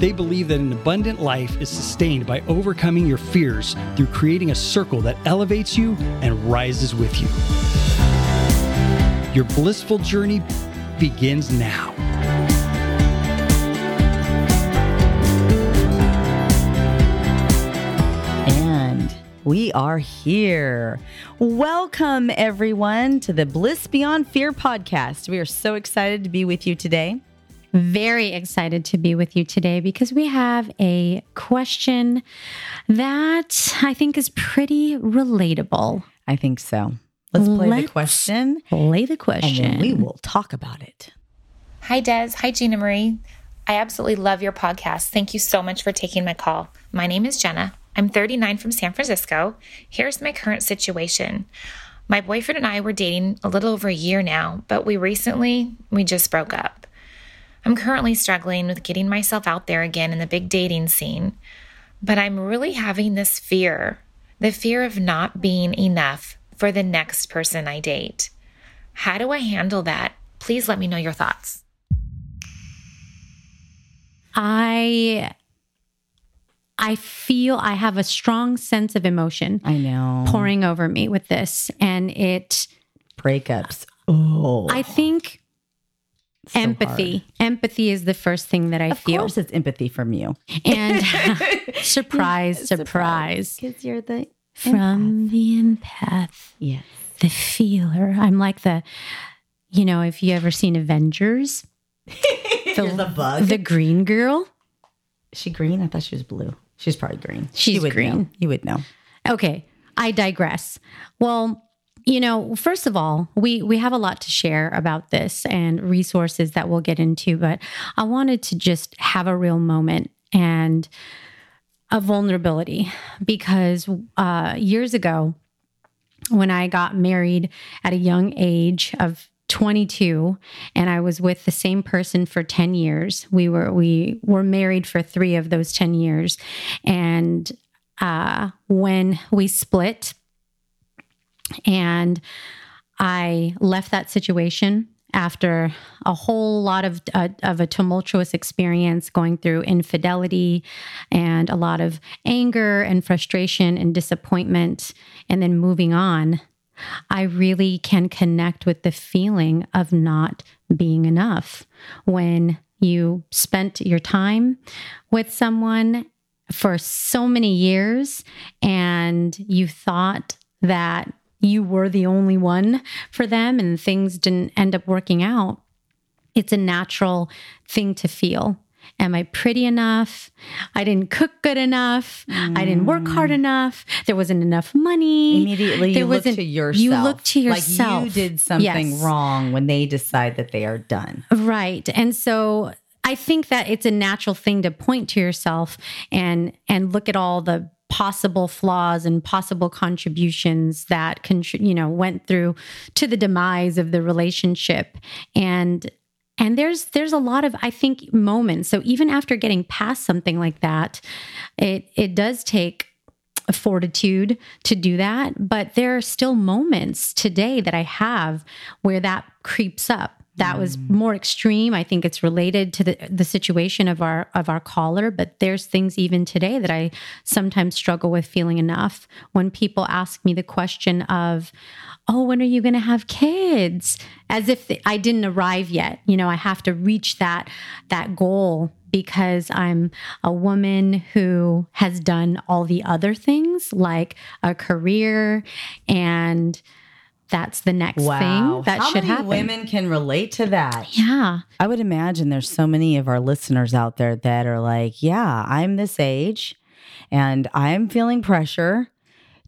They believe that an abundant life is sustained by overcoming your fears through creating a circle that elevates you and rises with you. Your blissful journey begins now. And we are here. Welcome, everyone, to the Bliss Beyond Fear podcast. We are so excited to be with you today. Very excited to be with you today because we have a question that I think is pretty relatable. I think so. Let's play the Let's question Play the question. then we will talk about it. Hi, Des. Hi, Gina Marie. I absolutely love your podcast. Thank you so much for taking my call. My name is Jenna. I'm 39 from San Francisco. Here's my current situation. My boyfriend and I were dating a little over a year now, but we recently we just broke up. I'm currently struggling with getting myself out there again in the big dating scene, but I'm really having this fear, the fear of not being enough for the next person I date. How do I handle that? Please let me know your thoughts. I I feel I have a strong sense of emotion I know. pouring over me with this and it breakups. Oh, I think so empathy. Empathy is the first thing that I hard. Of feel. course, it's empathy from you. And surprise, surprise. Because you're the From the empath. yes. the feeler. I'm like the, you know, if you ever seen Avengers, You're the bug. the green girl. Is she green? I thought she was blue. She's probably green. She's would green. Know. You would know. Okay, I digress. Well, you know, first of all, we we have a lot to share about this and resources that we'll get into, but I wanted to just have a real moment and a vulnerability because uh, years ago, when I got married at a young age of 22 and I was with the same person for 10 years. We were we were married for 3 of those 10 years and uh when we split and I left that situation after a whole lot of uh, of a tumultuous experience going through infidelity and a lot of anger and frustration and disappointment and then moving on. I really can connect with the feeling of not being enough. When you spent your time with someone for so many years and you thought that you were the only one for them and things didn't end up working out. It's a natural thing to feel. Am I pretty enough? I didn't cook good enough. I didn't work mm. hard enough. There wasn't enough money. Immediately, There you look wasn't- to yourself. You look to yourself. Like you did something Yes. wrong when they decide that they are done. Right. And so I think that it's a natural thing to point to yourself and and look at all the possible flaws and possible contributions that you know went through to the demise of the relationship. And and there's there's a lot of i think moments. So even after getting past something like that it it does take fortitude to do that. But there are still moments today that i have where that creeps up that was more extreme. I think it's related to the the situation of our of our caller but there's things even today that i sometimes struggle with feeling enough. When people ask me the question of oh when are you going to have kids? As if i didn't arrive yet. You know i have to reach that that goal because i'm a woman who has done all the other things like a career and that's the next thing that How should many happen women can relate to that? yeah I would imagine there's so many of our listeners out there that are like, yeah, I'm this age and I'm feeling pressure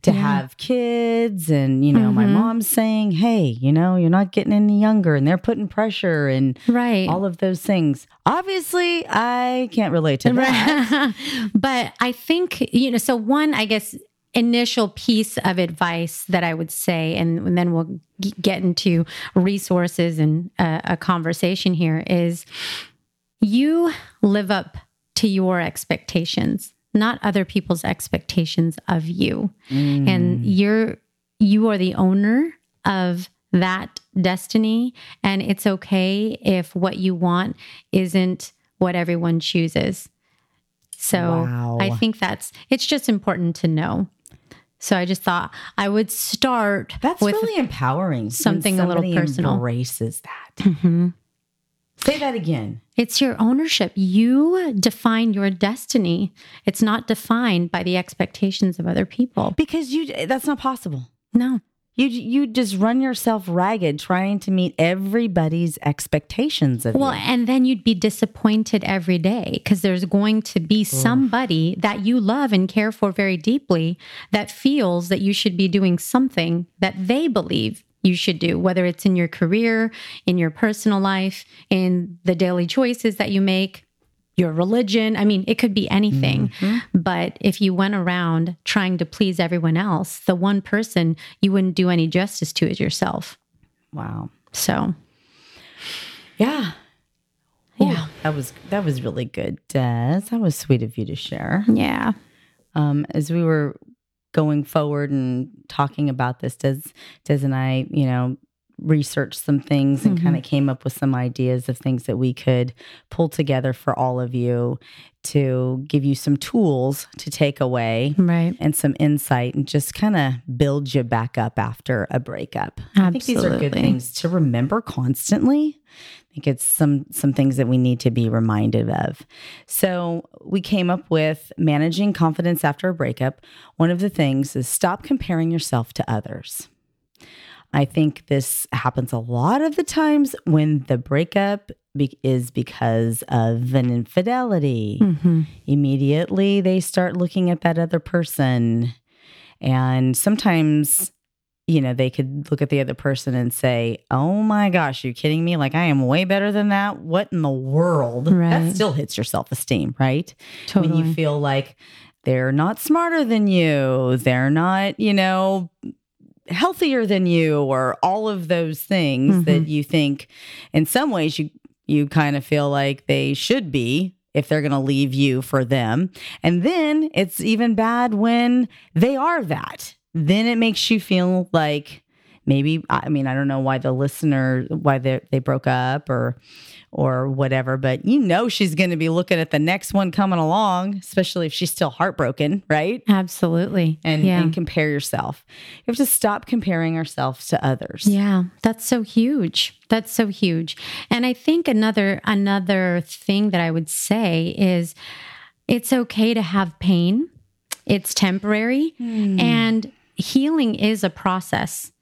to Yeah. have kids. And, you know, my Mhm. mom's saying, hey, you know, you're not getting any younger and they're putting pressure and right all of those things. Obviously, I can't relate to that. But I think, you know, so one, I guess initial piece of advice that I would say, and, and then we'll g- get into resources and uh, a conversation here is you live up to your expectations, not other people's expectations of you. And you're you are the owner of that destiny and it's okay if what you want isn't what everyone chooses. So Wow. I think that's it's just important to know. So I just thought I would start That's really empowering. something a little personal. Embraces that. Mm-hmm. Say that again. It's your ownership. You define your destiny. It's not defined by the expectations of other people. Because you that's not possible. No. You you just run yourself ragged trying to meet everybody's expectations of Well, you. and then you'd be disappointed every day because there's going to be somebody that you love and care for very deeply that feels that you should be doing something that they believe you should do, whether it's in your career, in your personal life, in the daily choices that you make, your religion. I mean, it could be anything. But if you went around trying to please everyone else, the one person you wouldn't do any justice to is yourself. Wow. So, Yeah. yeah. That was that was really good, Des. That was sweet of you to share. Yeah. um, as we were going forward and talking about this, Des, Des and I, you know, researched some things and kind of mm-hmm. came up with some ideas of things that we could pull together for all of you to give you some tools to take away Right. and some insight and just kind of build you back up after a breakup. I think these are good things to remember constantly. I think it's some some things that we need to be reminded of. So we came up with managing confidence after a breakup. One of the things is stop comparing yourself to others. I think this happens a lot of the times when the breakup be- is because of an infidelity. Mm-hmm. Immediately, they start looking at that other person. And sometimes, you know, they could look at the other person and say, Oh my gosh, you're kidding me? Like, I am way better than that. What in the world? Right. That still hits your self esteem, right? When you feel like they're not smarter than you, they're not, you know, healthier than you or all of those things that mm-hmm. you think in some ways you you kind of feel like they should be if they're going to leave you for them. And then it's even bad when they are that. Then it makes you feel like maybe i mean i don't know why the listener why they they broke up or or whatever but you know she's going to be looking at the next one coming along especially if she's still heartbroken right Absolutely. and, yeah. and compare yourself. You have to stop comparing ourselves to others. Yeah, that's so huge. That's so huge. And I think another another thing that I would say is it's okay to have pain. It's temporary hmm. and healing is a process.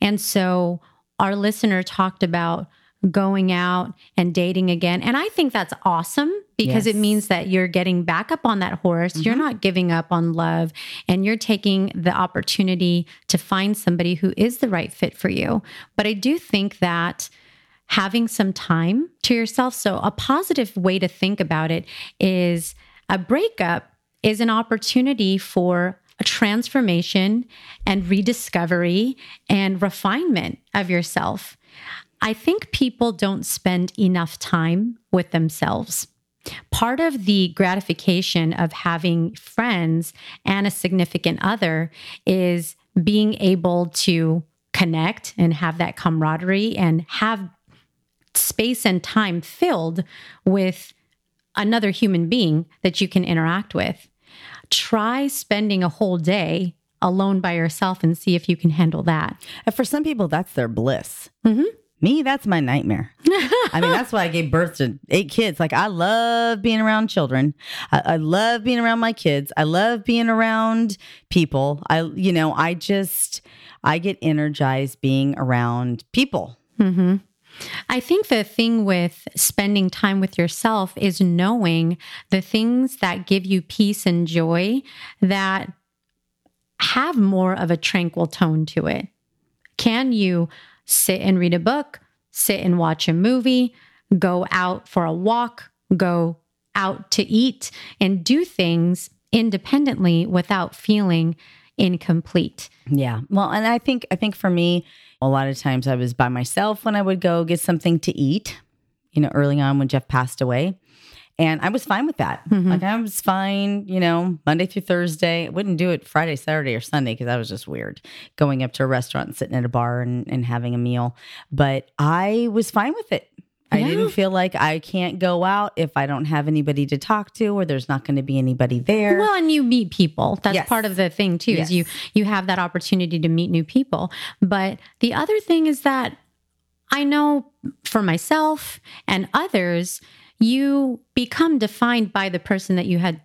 And so our listener talked about going out and dating again. And I think that's awesome because it means that you're getting back up on that horse. You're mm-hmm. not giving up on love and you're taking the opportunity to find somebody who is the right fit for you. But I do think that having some time to yourself. So, a positive way to think about it is a breakup is an opportunity for a transformation and rediscovery and refinement of yourself. I think people don't spend enough time with themselves. Part of the gratification of having friends and a significant other is being able to connect and have that camaraderie and have space and time filled with another human being that you can interact with. Try spending a whole day alone by yourself and see if you can handle that. And for some people, that's their bliss. Mm-hmm. Me, that's my nightmare. I mean, that's why I gave birth to eight kids. Like, I love being around children. I, I love being around my kids. I love being around people. I, you know, I just, I get energized being around people. Mm-hmm. I think the thing with spending time with yourself is knowing the things that give you peace and joy that have more of a tranquil tone to it. Can you sit and read a book, sit and watch a movie, go out for a walk, go out to eat, and do things independently without feeling incomplete. Yeah. Well, and I think I think for me, a lot of times I was by myself when I would go get something to eat, you know, early on when Jeff passed away. And I was fine with that. Mhm. Like I was fine, you know, Monday through Thursday. I wouldn't do it Friday, Saturday, or Sunday because that was just weird going up to a restaurant and sitting at a bar and, and having a meal. But I was fine with it. I Yeah. didn't feel like I can't go out if I don't have anybody to talk to or there's not going to be anybody there. Well, and you meet people. That's Yes. part of the thing too. Is you you have that opportunity to meet new people. But the other thing is that I know for myself and others, you become defined by the person that you had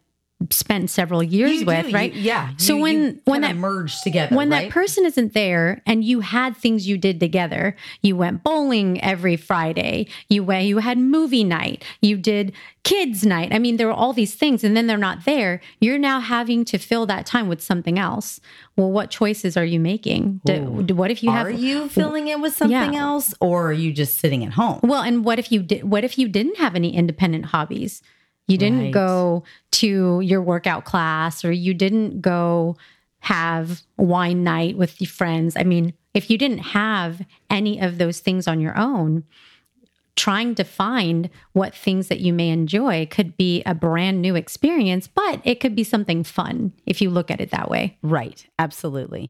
spent several years You with, do, right? you- yeah. So You- when when that merged together, when right? that person isn't there and you had things you did together you went bowling every friday you went you had movie night you did kids night i mean there were all these things and then they're not there you're now having to fill that time with something else well what choices are you making do, do- what if you are you filling it with something Yeah. else or are you just sitting at home? well and what if you did what if you didn't have any independent hobbies you didn't Right. go to your workout class or you didn't go have wine night with your friends i mean if you didn't have any of those things on your own trying to find what things that you may enjoy could be a brand new experience but it could be something fun if you look at it that way Right, absolutely.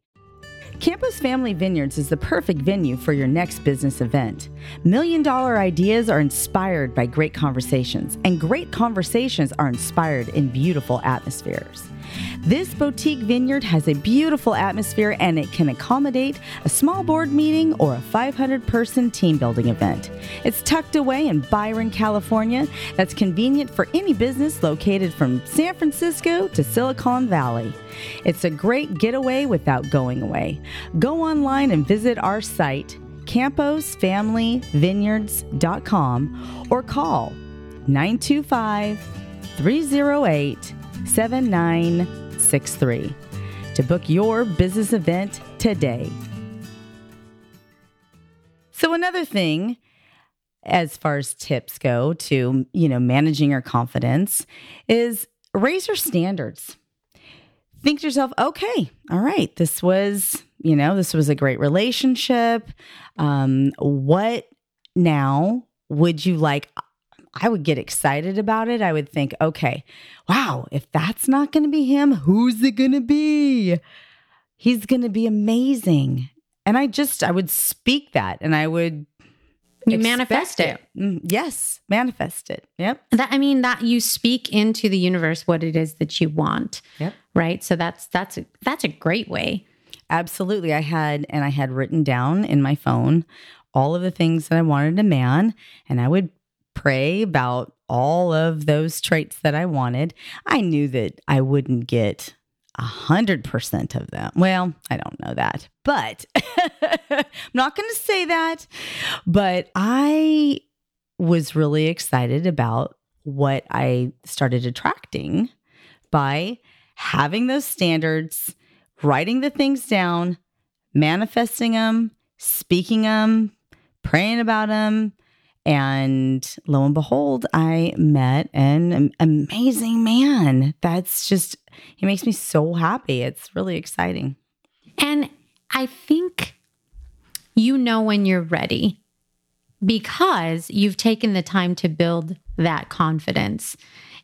Campos Family Vineyards is the perfect venue for your next business event. Million dollar ideas are inspired by great conversations, and great conversations are inspired in beautiful atmospheres. This boutique vineyard has a beautiful atmosphere and it can accommodate a small board meeting or a 500 person team building event. It's tucked away in Byron, California, that's convenient for any business located from San Francisco to Silicon Valley. It's a great getaway without going away. Go online and visit our site, camposfamilyvineyards.com, or call 925 308 7963 to book your business event today. So, another thing as far as tips go to, you know, managing your confidence is raise your standards. Think to yourself, okay, all right, this was, you know, this was a great relationship. Um, what now would you like? I would get excited about it. I would think, okay, wow, if that's not going to be him, who's it going to be? He's going to be amazing. And I just, I would speak that and I would you manifest it. Mm, yes, manifest it. Yep. that i mean that you speak into the universe what it is that you want Yep. right so that's that's a, that's a great way Absolutely. I had, and I had written down in my phone all of the things that I wanted a man, and I would pray about all of those traits that I wanted. I knew that I wouldn't get a hundred percent of them. Well, I don't know that, but I'm not going to say that. But I was really excited about what I started attracting by having those standards, writing the things down, manifesting them, speaking them, praying about them. And lo and behold, I met an amazing man. That's just, he makes me so happy. It's really exciting. And I think you know when you're ready because you've taken the time to build that confidence.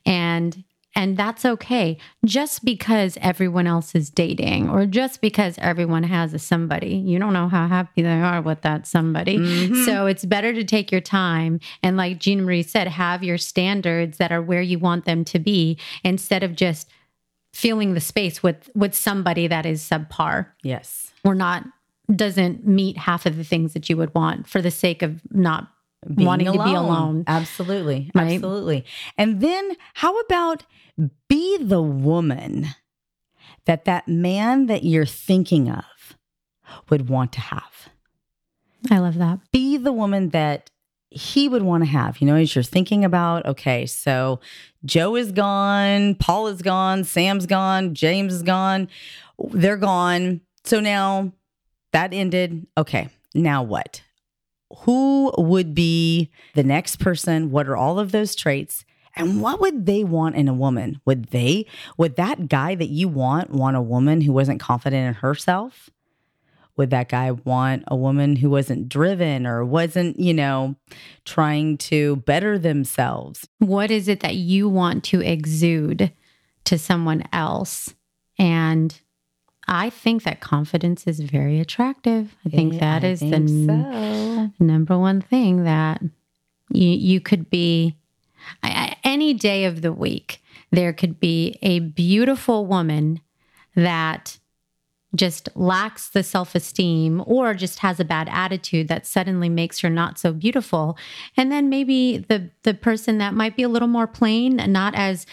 And and that's okay. Just because everyone else is dating or just because everyone has a somebody, you don't know how happy they are with that somebody. Mm-hmm. So it's better to take your time and like Gina Marie said, have your standards that are where you want them to be instead of just filling the space with with somebody that is subpar Yes. or not doesn't meet half of the things that you would want for the sake of not Wanting to be alone. Absolutely. Right? Absolutely. And then how about be the woman that that man that you're thinking of would want to have? I love that. be the woman that he would want to have. You know, as you're thinking about, okay, so Joe is gone, Paul is gone, Sam's gone, James is gone, they're gone. So now that ended. Okay, now what? Who would be the next person? What are all of those traits? and what would they want in a woman? Would they, would that guy that you want want a woman who wasn't confident in herself? Would that guy want a woman who wasn't driven or wasn't, you know, trying to better themselves? What is it that you want to exude to someone else? And I think that confidence is very attractive. I think Yeah, that is the think n- so. number one thing that you you could be I, I- any day of the week there could be a beautiful woman that just lacks the self-esteem or just has a bad attitude that suddenly makes her not so beautiful and then maybe the the person that might be a little more plain not as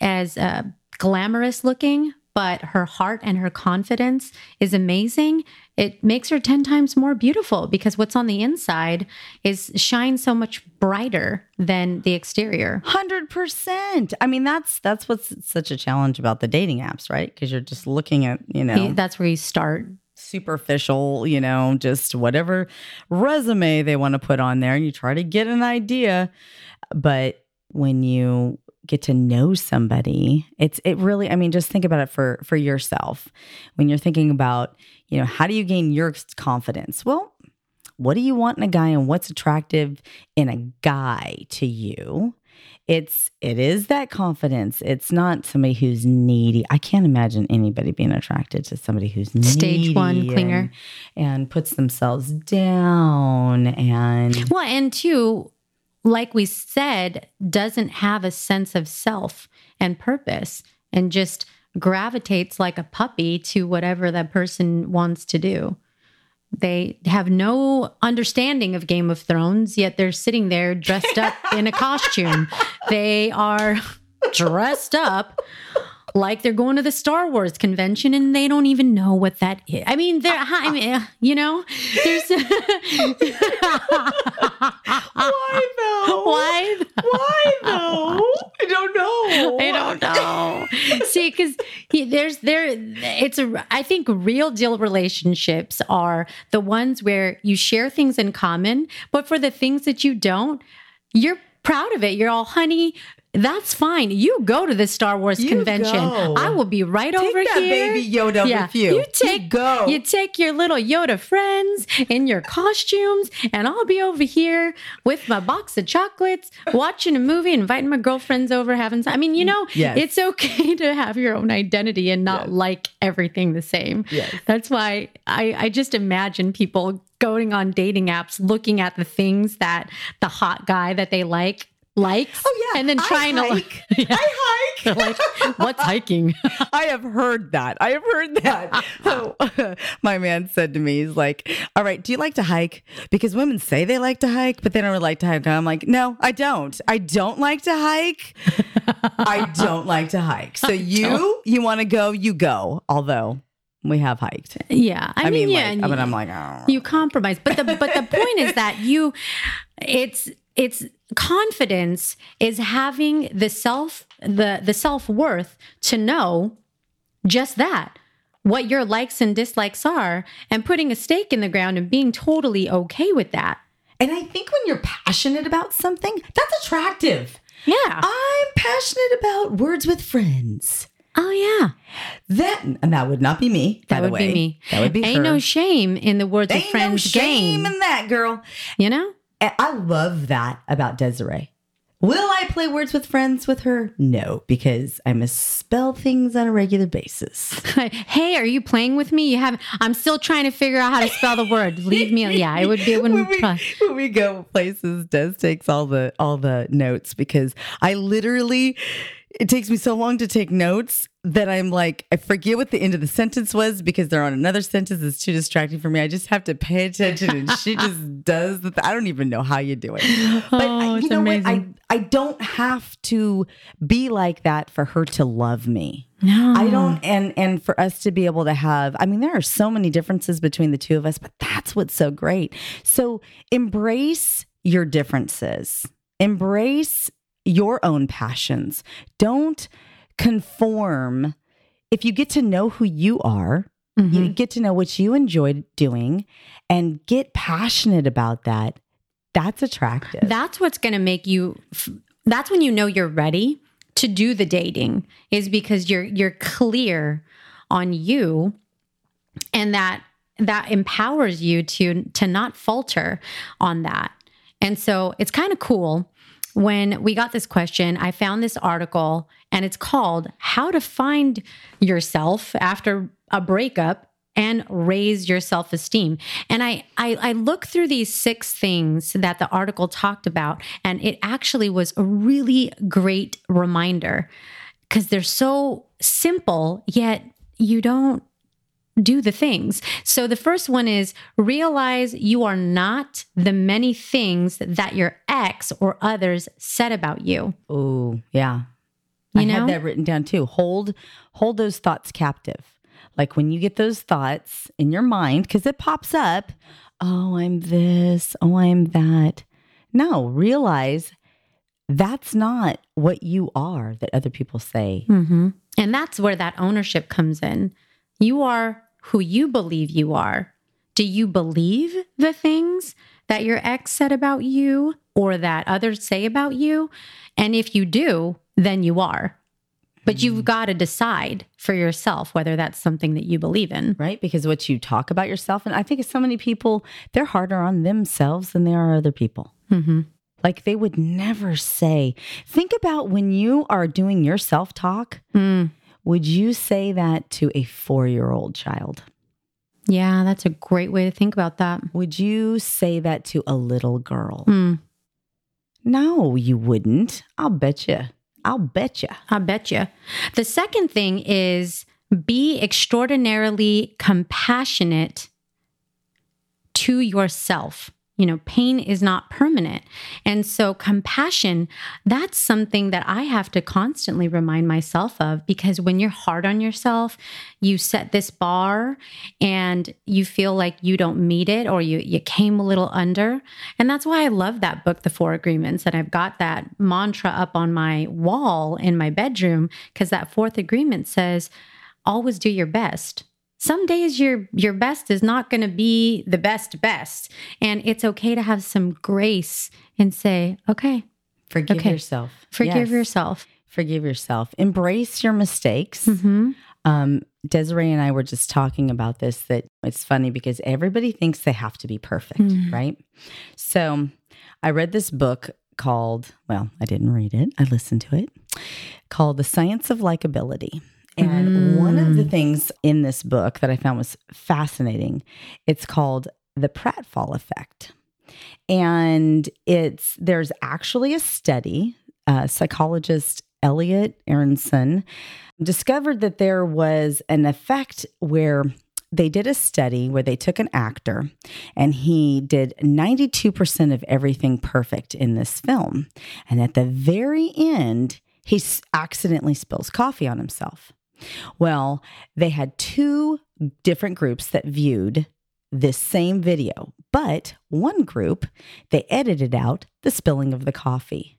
as uh, glamorous looking but her heart and her confidence is amazing it makes her 10 times more beautiful because what's on the inside is shines so much brighter than the exterior Hundred percent. I mean, that's that's what's such a challenge about the dating apps, right? Because you're just looking at you know that's where you start superficial, you know, just whatever resume they want to put on there, and you try to get an idea. But when you get to know somebody, it's it really. I mean, just think about it for for yourself. When you're thinking about, you know, how do you gain your confidence? Well, what do you want in a guy and what's attractive in a guy to you it's it is that confidence it's not somebody who's needy i can't imagine anybody being attracted to somebody who's Stage one clinger. and, and puts themselves down and well and two like we said doesn't have a sense of self and purpose and just gravitates like a puppy to whatever that person wants to do they have no understanding of Game of Thrones, yet they're sitting there dressed up in a costume. They are dressed up like they're going to the Star Wars convention and they don't even know what that is. I mean, they're, I mean, eh, you know, there's. why though Why? why though i don't know I don't know. See, because there's there, it's a. I think real deal relationships are the ones where you share things in common, but for the things that you don't, you're proud of it. You're all, honey. That's fine. You go to the Star Wars You convention. go. I will be right Take over that here. baby Yoda with you. You take You go. You take your little Yoda friends in your costumes, and I'll be over here with my box of chocolates, watching a movie, inviting my girlfriends over, having. I mean, you mm, know, Yes. it's okay to have your own identity and not Yes. like everything the same. Yes. That's why I, I just imagine people going on dating apps, looking at the things that the hot guy that they like likes. Oh, yeah. and then I trying hike. to. Yeah. I hike. like, what's hiking? I have heard that. I have heard that. So, my man said to me, he's like, All right, do you like to hike? Because women say they like to hike, but they don't really like to hike. I'm like, No, I don't. I don't like to hike. I don't like to hike. So, you, you want to go, you go. Although we have hiked. Yeah, I, I, mean, mean, yeah, like, and I mean, I'm like, oh. you compromise, but the but the point is that you, it's it's confidence is having the self the the self worth to know just that what your likes and dislikes are and putting a stake in the ground and being totally okay with that. And I think when you're passionate about something, that's attractive. Yeah. I'm passionate about words with friends. oh yeah. That and that would not be me. by That the would way. be me. That would be Ain't her. no shame in the words of Ain't no friends shame game. in that, girl. you know? And I love that about Desiree. Will I play words with friends with her? No, because I misspell things on a regular basis. hey, are you playing with me? You haven't. I'm still trying to figure out how to spell the word. Leave me. Yeah, it would be. When wouldn't. we, when we go places, Des takes all the all the notes because I literally it takes me so long to take notes that I'm like I forget what the end of the sentence was because they're on another sentence. It's too distracting for me. I just have to pay attention, and she just does. The th- I don't even know how you do it, but I- Oh, you it's know what? amazing. I I don't have to be like that for her to love me. No, I don't and and for us to be able to have I mean there are so many differences between the two of us but that's what's so great. So embrace your differences. Embrace your own passions. Don't conform. If you get to know who you are, Mm-hmm. you get to know what you enjoy doing and get passionate about that. That's attractive. That's what's going to make you f- that's when you know you're ready to do the dating is because you're you're clear on you and that that empowers you to to not falter on that. And so it's kind of cool when we got this question, I found this article and it's called How to Find Yourself After a Breakup and raise your self-esteem. And I, I I look through these six things that the article talked about, and it actually was a really great reminder because they're so simple, yet you don't do the things. So the first one is realize you are not the many things that your ex or others said about you. Oh, yeah. You I know? had that written down too. Hold hold those thoughts captive. Like when you get those thoughts in your mind, because it pops up, oh, I'm this, oh, I'm that. No, realize that's not what you are that other people say. Mm-hmm. And that's where that ownership comes in. You are who you believe you are. Do you believe the things that your ex said about you or that others say about you? And if you do, then you are. But you've got to decide for yourself whether that's something that you believe in. Right? Because what you talk about yourself, and I think so many people, they're harder on themselves than they are other people. Mm-hmm. Like they would never say, think about when you are doing your self talk. Mm. Would you say that to a four year old child? Yeah, that's a great way to think about that. Would you say that to a little girl? Mm. No, you wouldn't. I'll bet you. I'll bet you. I'll bet you. The second thing is be extraordinarily compassionate to yourself. You know, pain is not permanent. And so, compassion, that's something that I have to constantly remind myself of because when you're hard on yourself, you set this bar and you feel like you don't meet it or you, you came a little under. And that's why I love that book, The Four Agreements. And I've got that mantra up on my wall in my bedroom because that fourth agreement says, always do your best some days your your best is not going to be the best best and it's okay to have some grace and say okay Forgive Okay. yourself. forgive Yes. yourself Forgive yourself. Embrace your mistakes. mm-hmm. Um, Desiree and I were just talking about this that it's funny because everybody thinks they have to be perfect, Mhm. right? So I read this book called, well, I didn't read it, I listened to it, called The Science of Likability. And one of the things in this book that I found was fascinating, it's called The Pratfall Effect. And it's there's actually a study, uh, psychologist Elliot Aronson discovered that there was an effect where they did a study where they took an actor and he did 92% of everything perfect in this film. And at the very end, he s- accidentally spills coffee on himself. Well, they had two different groups that viewed this same video, but one group, they edited out the spilling of the coffee.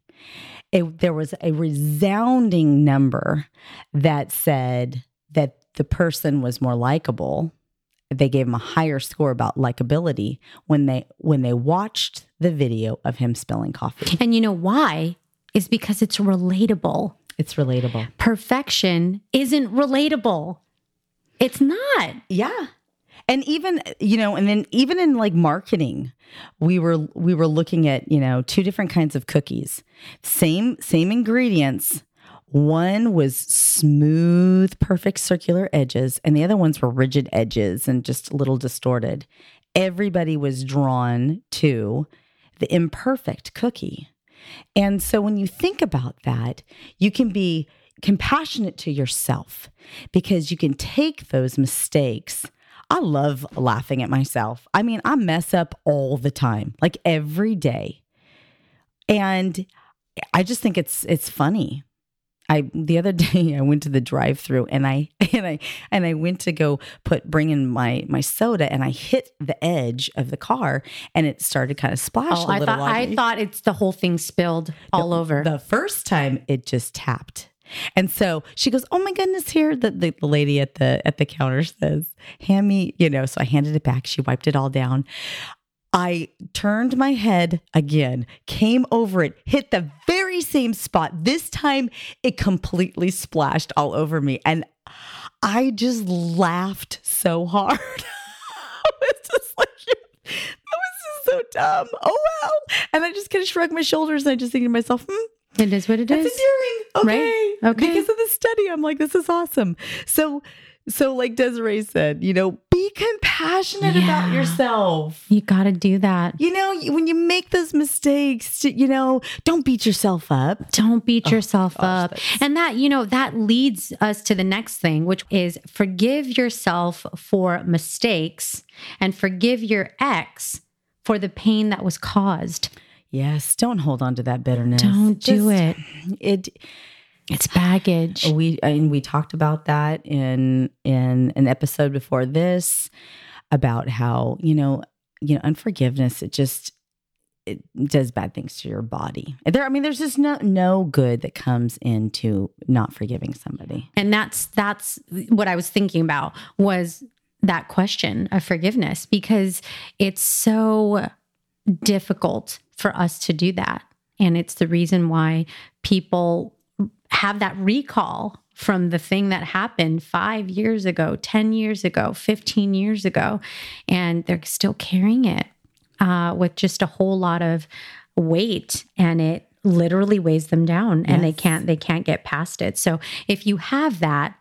It, there was a resounding number that said that the person was more likable. They gave him a higher score about likability when they when they watched the video of him spilling coffee. and you know why is because it's relatable It's relatable. perfection isn't relatable it's not Yeah. And even you know, and then even in like marketing, we were we were looking at, you know, two different kinds of cookies. Same same ingredients. One was smooth, perfect circular edges, and the other ones were rigid edges and just a little distorted. Everybody was drawn to the imperfect cookie. And so when you think about that, you can be compassionate to yourself because you can take those mistakes. I love laughing at myself. I mean, I mess up all the time, like every day. And I just think it's it's funny. I the other day I went to the drive-through and I and I and I went to go put bring in my my soda and I hit the edge of the car and it started kind of splash oh i thought i me. thought it's the whole thing spilled all over The first time it just tapped. And so she goes, "Oh my goodness!" Here, the, the the lady at the at the counter says, "Hand me," you know. So I handed it back. She wiped it all down. I turned my head again, came over it, hit the very same spot. This time it completely splashed all over me. And I just laughed so hard. it's just like, that was just so dumb. Oh, well. And I just kind of shrugged my shoulders and I just think to myself, hmm, It is what it that's is. endearing. Okay. Right? Okay. Because of the study, I'm like, this is awesome. So, so like Desiree said, you know, be compassionate about yourself. You got to do that. You know, when you make those mistakes, you know, don't beat yourself up. Don't beat oh, yourself Oh, gosh, up. that's- And that, you know, that leads us to the next thing, which is forgive yourself for mistakes and forgive your ex for the pain that was caused. Yes, don't hold on to that bitterness. Don't do Just- it. It It's baggage. we and we talked about that in in an episode before this about how, you know, you know, unforgiveness it just it does bad things to your body. There I mean there's just no no good that comes into not forgiving somebody. And that's that's what I was thinking about was that question of forgiveness because it's so difficult for us to do that. And it's the reason why people have that recall from the thing that happened five years ago, 10 years ago, 15 years ago, and they're still carrying it uh, with just a whole lot of weight and it literally weighs them down and they can't they can't get past it. So if you have that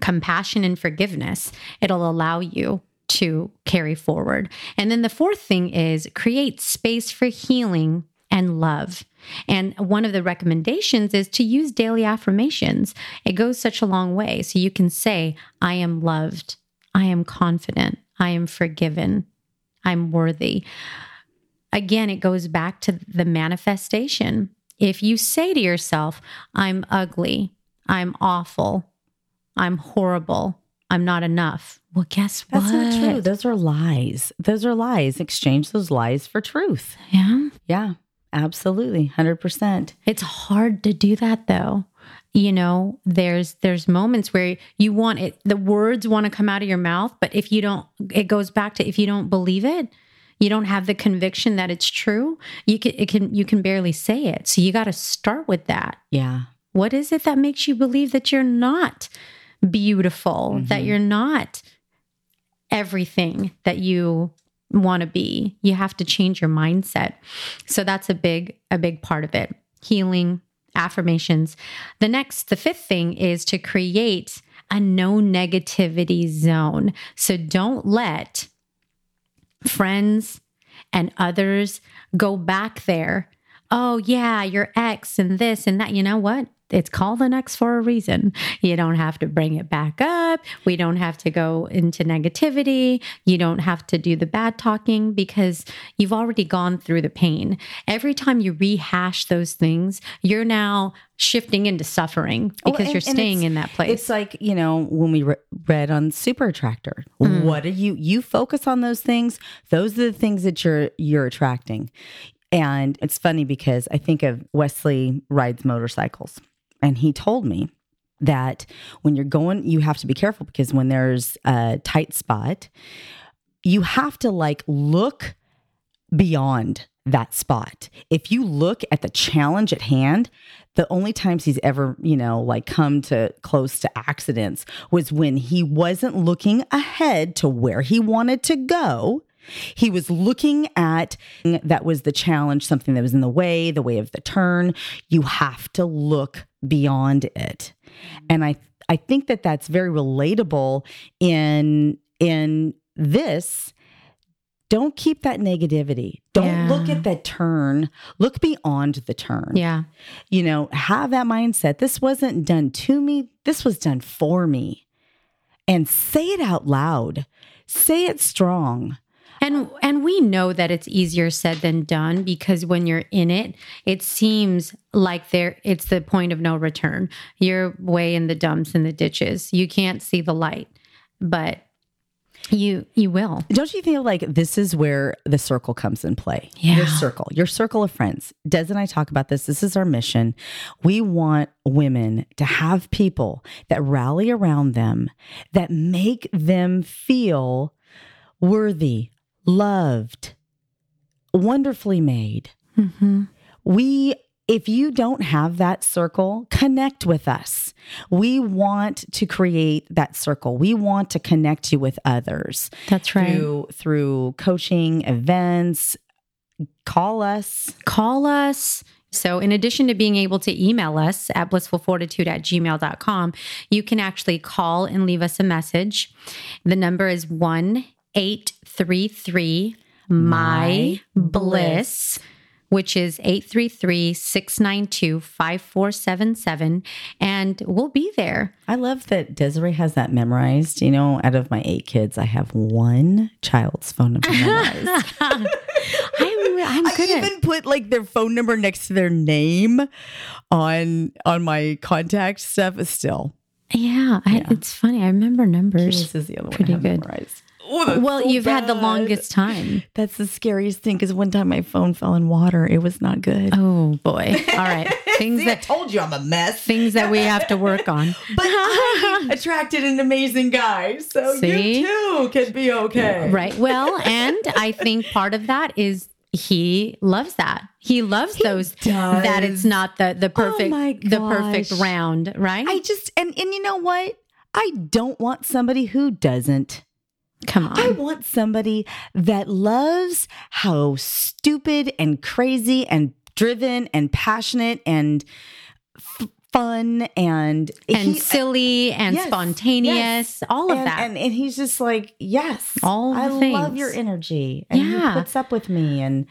compassion and forgiveness it'll allow you to carry forward. And then the fourth thing is create space for healing and love and one of the recommendations is to use daily affirmations it goes such a long way so you can say i am loved i am confident i am forgiven i'm worthy again, it goes back to the manifestation. If you say to yourself, I'm ugly, I'm awful, I'm horrible, I'm not enough, well, guess what? That's not true. Those are lies. Those are lies. Exchange those lies for truth. Yeah. Yeah, absolutely. 100%. It's hard to do that though. You know, there's there's moments where you want it the words want to come out of your mouth, but if you don't it goes back to if you don't believe it, you don't have the conviction that it's true, you can it can you can barely say it. So you got to start with that. Yeah. What is it that makes you believe that you're not beautiful, that mm-hmm. you're not everything that you want to be? You have to change your mindset. So that's a big a big part of it. Healing, affirmations. The next the fifth thing is to create a no negativity zone. So don't let friends and others go back there. Oh, yeah, your ex and this and that. You know what? It's called an ex for a reason. You don't have to bring it back up. We don't have to go into negativity. You don't have to do the bad talking because you've already gone through the pain. Every time you rehash those things, you're now shifting into suffering Well, because and- you're staying in that place. It's like, you know, when we re- read on Super Attractor, Mm. what are you you focus on those things, those are the things that you're you're attracting. And it's funny because I think of Wesley rides motorcycles and he told me that when you're going you have to be careful because when there's a tight spot, you have to like look beyond that spot. If you look at the challenge at hand, the only times he's ever, you know, like come to close to accidents was when he wasn't looking ahead to where he wanted to go. He was looking at that was the challenge, something that was in the way, the way of the turn. You have to look beyond it. And I I think that that's very relatable in in this don't keep that negativity. Don't Yeah. look at that turn. Look beyond the turn. yeah. You know, have that mindset. This wasn't done to me, this was done for me. And say it out loud. Say it strong. And and we know that it's easier said than done because when you're in it, it seems like there it's the point of no return. You're way in the dumps and the ditches. You can't see the light. But you you will. Don't you feel like this is where the circle comes in play? Yeah. Your circle, your circle of friends. Des and I talk about this. This is our mission. We want women to have people that rally around them, that make them feel worthy, loved, wonderfully made. Mm-hmm. We if you don't have that circle, connect with us. We want to create that circle. We want to connect you with others That's right. through through coaching, events. Call us. call us. So, in addition to being able to email us at blissfulfortitude at gmail.com, you can actually call and leave us a message. The number is 1 833 My Bliss, which is 833 692 5477. And we'll be there. I love that Desiree has that memorized. You know, out of my eight kids, I have one child's phone number memorized. I'm, I'm I good at even put like their phone number next to their name on on my contact stuff. Still, Yeah, I, it's funny. I remember numbers. this is the other Pretty one I have good. memorized. Oh, Well, so you've had the longest time. That's the scariest thing because one time my phone fell in water. It was not good. Oh boy. All right. Things See, I that told you I'm a mess. things that we have to work on. But I attracted an amazing guy, so See? you too can be okay. Right. Well, and I think part of that is he loves that. He loves those does. that it's not the the oh perfect my the perfect round, right? I just and and you know what? I don't want somebody who doesn't. Come on. I want somebody that loves how stupid and crazy and driven and passionate and f- fun and And he- silly and Yes, spontaneous, yes. all of and, that. And, and he's just like, yes, All I love your energy, and Yeah. he puts up with me, and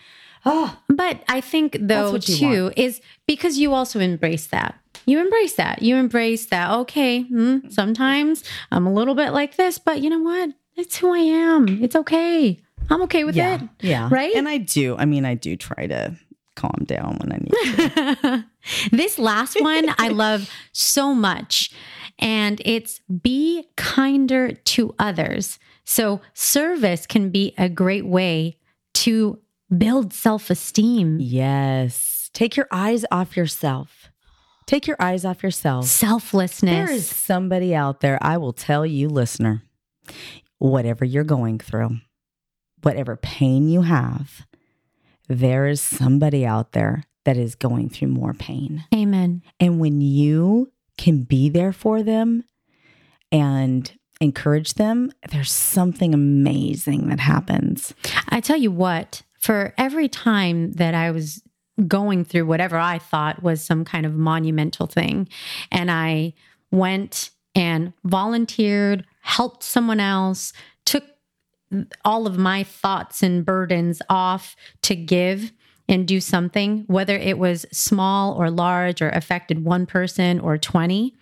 oh, But I think though too want. is because you also embrace that. You embrace that. You embrace that. Okay, hmm, sometimes I'm a little bit like this, but you know what? It's who I am. It's okay. I'm okay with yeah, it. yeah, Right? And I do. I mean, I do try to calm down when I need to. this last one I love so much. And it's be kinder to others. So, service can be a great way to build self esteem, yes, take your eyes off yourself. Take your eyes off yourself. selflessness. There is somebody out there, I will tell you, listener, whatever you're going through, whatever pain you have, there is somebody out there that is going through more pain. Amen. And when you can be there for them and encourage them, there's something amazing that happens. I tell you what, for every time that I was going through whatever I thought was some kind of monumental thing, and I went and volunteered, helped someone else, took all of my thoughts and burdens off to give and do something, whether it was small or large or affected one person or 20,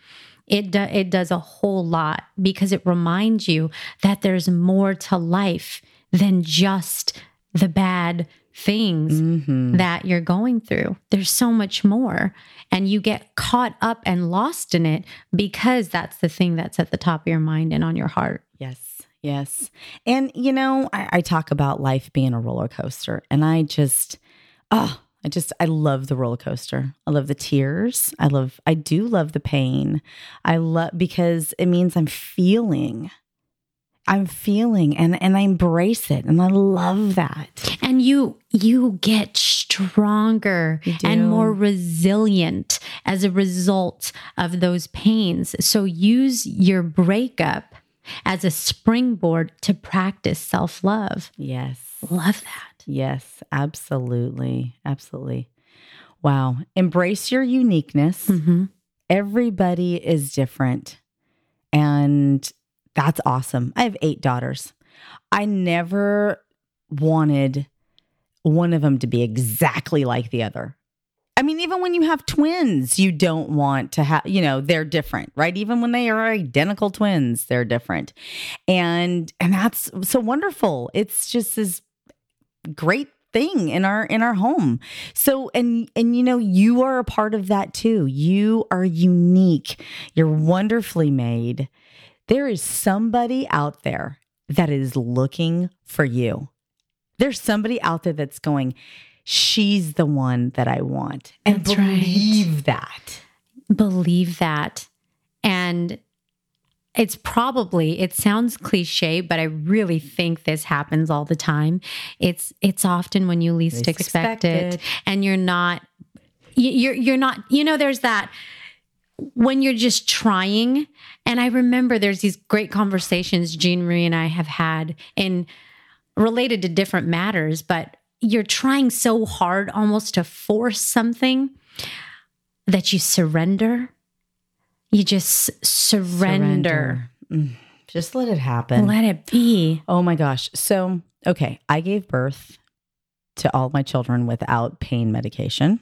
it, do, it does a whole lot because it reminds you that there's more to life than just the bad things Mm-hmm. that you're going through. There's so much more. And you get caught up and lost in it because that's the thing that's at the top of your mind and on your heart. Yes, yes. And, you know, I, I talk about life being a roller coaster, and I just, oh, I just, I love the roller coaster. I love the tears. I love, I do love the pain. I love, because it means I'm feeling. I'm feeling and and I embrace it and I love that. And you you get stronger You and more resilient as a result of those pains. So use your breakup as a springboard to practice self-love. Yes. Love that. Yes, absolutely. Absolutely. Wow. Embrace your uniqueness. Mhm. Everybody is different. And that's awesome. I have eight daughters. I never wanted one of them to be exactly like the other. I mean, even when you have twins, you don't want to have, you know, they're different, right? Even when they are identical twins, they're different. And and that's so wonderful. It's just this great thing in our in our home. So and and you know, you are a part of that too. You are unique. You're wonderfully made. There is somebody out there that is looking for you. There's somebody out there that's going, she's the one that I want. And That's right. believe that. Believe that. And it's probably it sounds cliche but i really think this happens all the time it's it's often when you least, Least expect it and you're not you're you're not you know there's that when you're just trying and i remember there's these great conversations Gina Marie and i have had in related to different matters but you're trying so hard almost to force something that you surrender you just s- surrender, Mm. Just let it happen. let it be oh my gosh. So, okay, I gave birth to all my children without pain medication.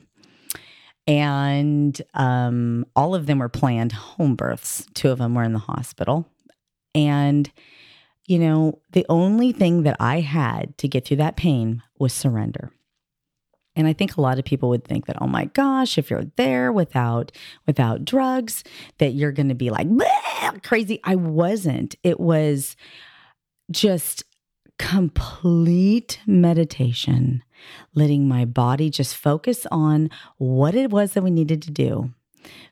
And um, all of them were planned home births. Two of them were in the hospital. And, you know, the only thing that I had to get through that pain was surrender. And I think a lot of people would think that, oh my gosh, if you're there without without drugs, that you're going to be like crazy. I wasn't. It was just complete meditation, letting my body just focus on what it was that we needed to do.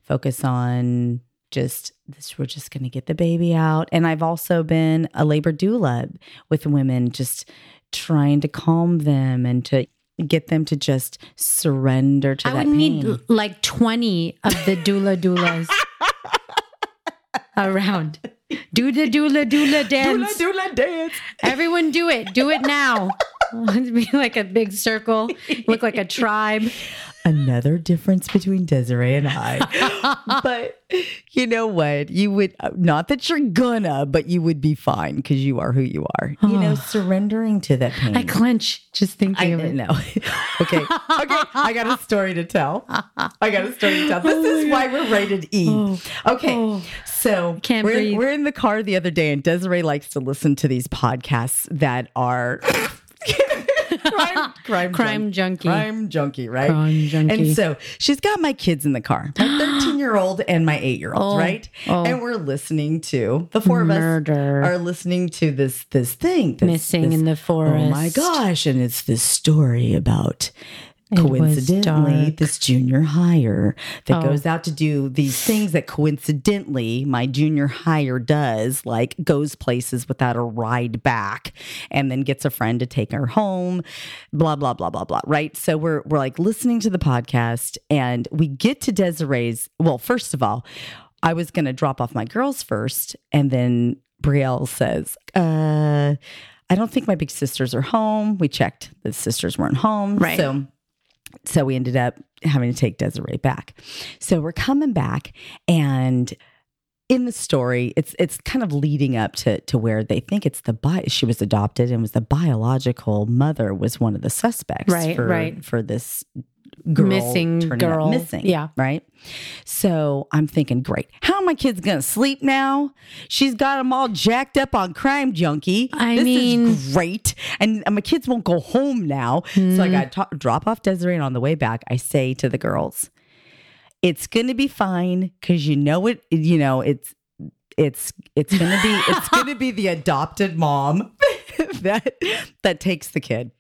Focus on just this, we're just going to get the baby out. And I've also been a labor doula with women, just trying to calm them and to get them to just surrender to I that would pain. need like 20 of the doula doulas around. Do the doula doula dance. doula dance. Everyone do it. Do it now. It'd be like a big circle, look like a tribe. another difference between Desiree and I. but you know what? You would uh, not that you're gonna, but you would be fine because you are who you are. You know, surrendering to that pain. I clench just thinking I of it. know. okay. Okay. I got a story to tell. I got a story to tell. This is why we're rated E. Okay. So Can't we're, breathe. we're in the car the other day, and Desiree likes to listen to these podcasts that are crime, crime, Crime junkie. crime junkie, right? Crime junkie. And so she's got my kids in the car, my 13 year old and my eight year old, Oh, right? oh. And we're listening to the four of Murder. us are listening to this this thing this- Missing this- in the forest. Oh my gosh! And it's this story about. Coincidentally, this junior hire that Oh. goes out to do these things that coincidentally my junior hire does, like goes places without a ride back and then gets a friend to take her home, blah, blah, blah, blah, blah. Right. So we're we're like listening to the podcast and we get to Desiree's. Well, first of all, I was gonna drop off my girls first, and then Brielle says, uh, I don't think my big sisters are home. We checked, the sisters weren't home. Right. So so we ended up having to take Desiree back. So we're coming back and in the story, it's it's kind of leading up to to where they think it's the bi- she was adopted and was the biological mother was one of the suspects Right, for right. for this girl Missing turning up. girl. missing Yeah. right? So i'm thinking great. How are my kids gonna sleep now? She's got them all jacked up on crime junkie. I this mean- is great. And my kids won't go home now. So i Hmm. got to drop off desiree and on the way back i say to the girls it's gonna be fine because you know it you know it's it's it's gonna be it's gonna be the adopted mom that that takes the kid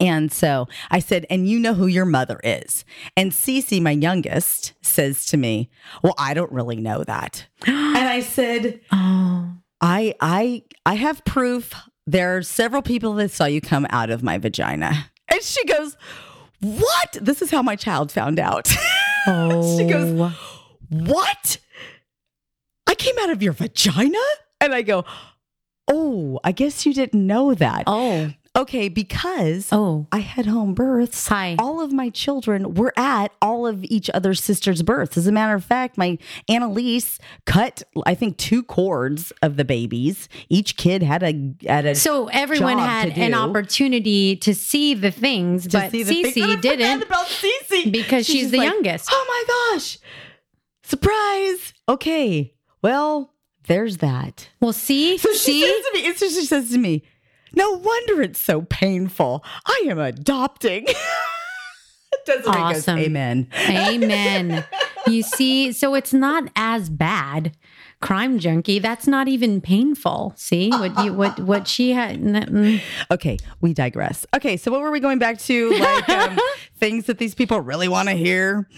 and so I said, and you know who your mother is. And Cece, my youngest, says to me, Well, I don't really know that. and I said, Oh, I I I have proof. There are several people that saw you come out of my vagina. And she goes, What? This is how my child found out. oh. she goes, oh. What? I came out of your vagina? And I go, Oh, I guess you didn't know that. Oh, Okay, because oh. I had home births. Hi. All of my children were at all of each other's sisters' births. As a matter of fact, my Annalise cut, I think, two cords of the babies. Each kid had a had a So everyone had an opportunity to see the things, to but see the thing- I Cece forgot didn't. about Cece because she's just the youngest. Oh my gosh! Surprise! Okay, well, there's that. Well, see, So she see, says to me, so she says to me, no wonder it's so painful. I am adopting. Desiree Awesome. goes, Amen. Amen. you see, so it's not as bad crime junkie. That's not even painful. See what you what what she had. mm. Okay, we digress. Okay, so what were we going back to? Like um, things that these people really want to hear.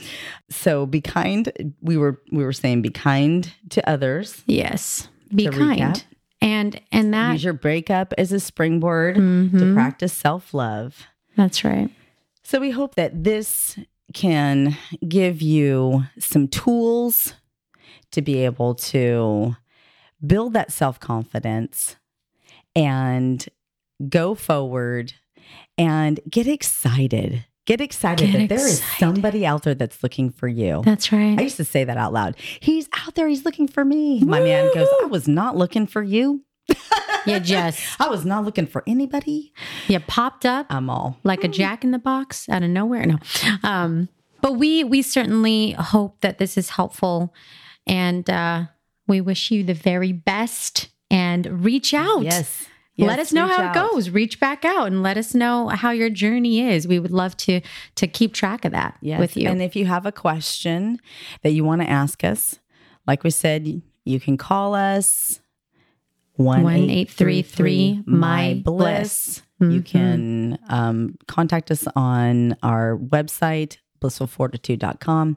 So be kind. We were we were saying be kind to others. Yes, be kind. recap. And and that Use your breakup as a springboard to Mhm. practice self love. that's right. So we hope that this can give you some tools to be able to build that self confidence and go forward and get excited. Get excited Get that there is excited. somebody out there that's looking for you. That's right. I used to say that out loud. He's out there, he's looking for me. My man goes, I was not looking for you. You just I was not looking for anybody. you popped up I'm all like a jack in the box out of nowhere. No. Um, but we we certainly hope that this is helpful and uh, we wish you the very best and reach out. Yes. Let us know how out. it goes. Reach back out and let us know how your journey is. We would love to to keep track of that Yes. with you. And if you have a question that you want to ask us, like we said, you can call us 1 1833 My Bliss. You Mhm. can um, contact us on our website, blissfulfortitude.com.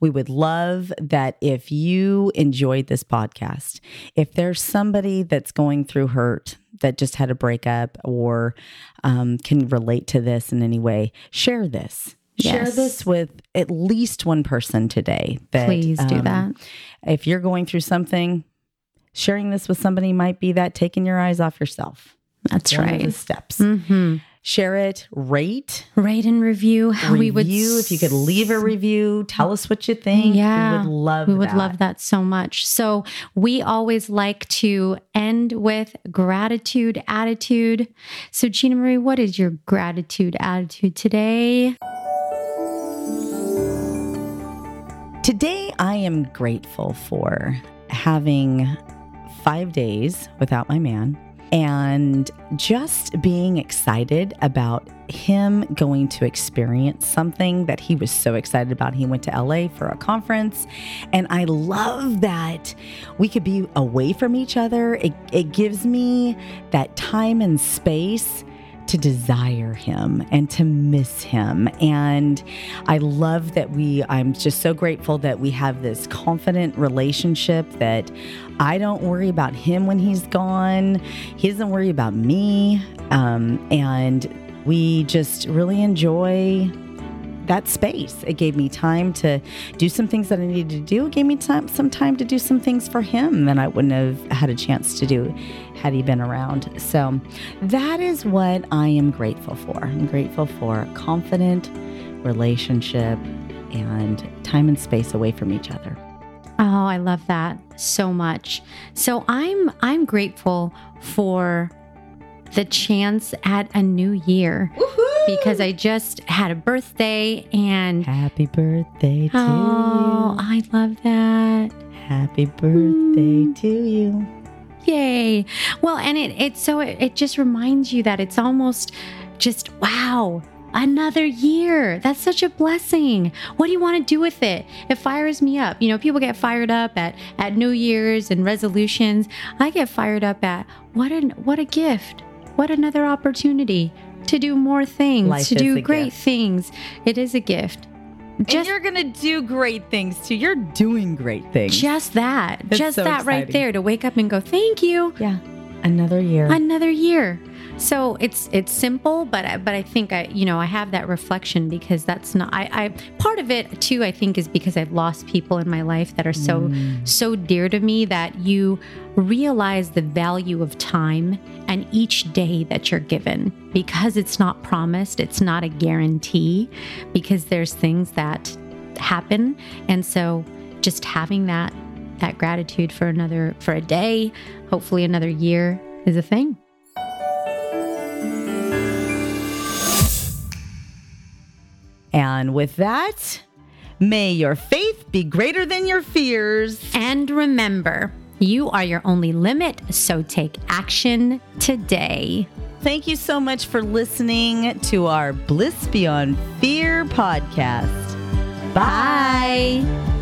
We would love that if you enjoyed this podcast, if there's somebody that's going through hurt, that just had a breakup or um, can relate to this in any way, share this. Share this with at least one person today. That, Please do um, that. If you're going through something, sharing this with somebody might be that taking your eyes off yourself. That's One right. steps. hmm Share it, rate, Rate and review. we would review. If you could leave a review, tell us what you think. Yeah, we would love. We would that. love that so much. So we always like to end with gratitude attitude. So Gina Marie, what is your gratitude attitude today? Today, I am grateful for having five days without my man and just being excited about him going to experience something that he was so excited about. He went to LA for a conference, and I love that we could be away from each other. It, it gives me that time and space to desire him and to miss him. And I love that we, I'm just so grateful that we have this confident relationship that I don't worry about him when he's gone. He doesn't worry about me. Um, and we just really enjoy that space. It gave me time to do some things that I needed to do. It gave me time, some time to do some things for him that I wouldn't have had a chance to do had he been around. So that is what I am grateful for. I'm grateful for a confident relationship and time and space away from each other. Oh, I love that so much. So I'm I'm grateful for the chance at a new year because I just had a birthday and Happy birthday to oh, you. oh, I love that. Happy birthday hmm. to you. Yay. Well, and it it so it, it just reminds you that it's almost just wow, another year. That's such a blessing. What do you want to do with it? It fires me up. You know, people get fired up at at New Year's and resolutions. I get fired up at what an what a gift. What another opportunity to do more things, Life to do great gift. things. It is a gift. and Just you're gonna do great things too. You're doing great things. just that. That's just so that right there to wake up and go, "Thank you." yeah, another year. another year so it's it's simple but I, but I think I you know I have that reflection because that's not I, I part of it too I think is because I've lost people in my life that are so mm. so dear to me that you realize the value of time and each day that you're given. Because it's not promised it's not a guarantee because there's things that happen. And so just having that that gratitude for another for a day hopefully another year is a thing And with that, may your faith be greater than your fears. And remember, you are your only limit, so take action today. Thank you so much for listening to our Bliss Beyond Fear podcast. Bye. Bye.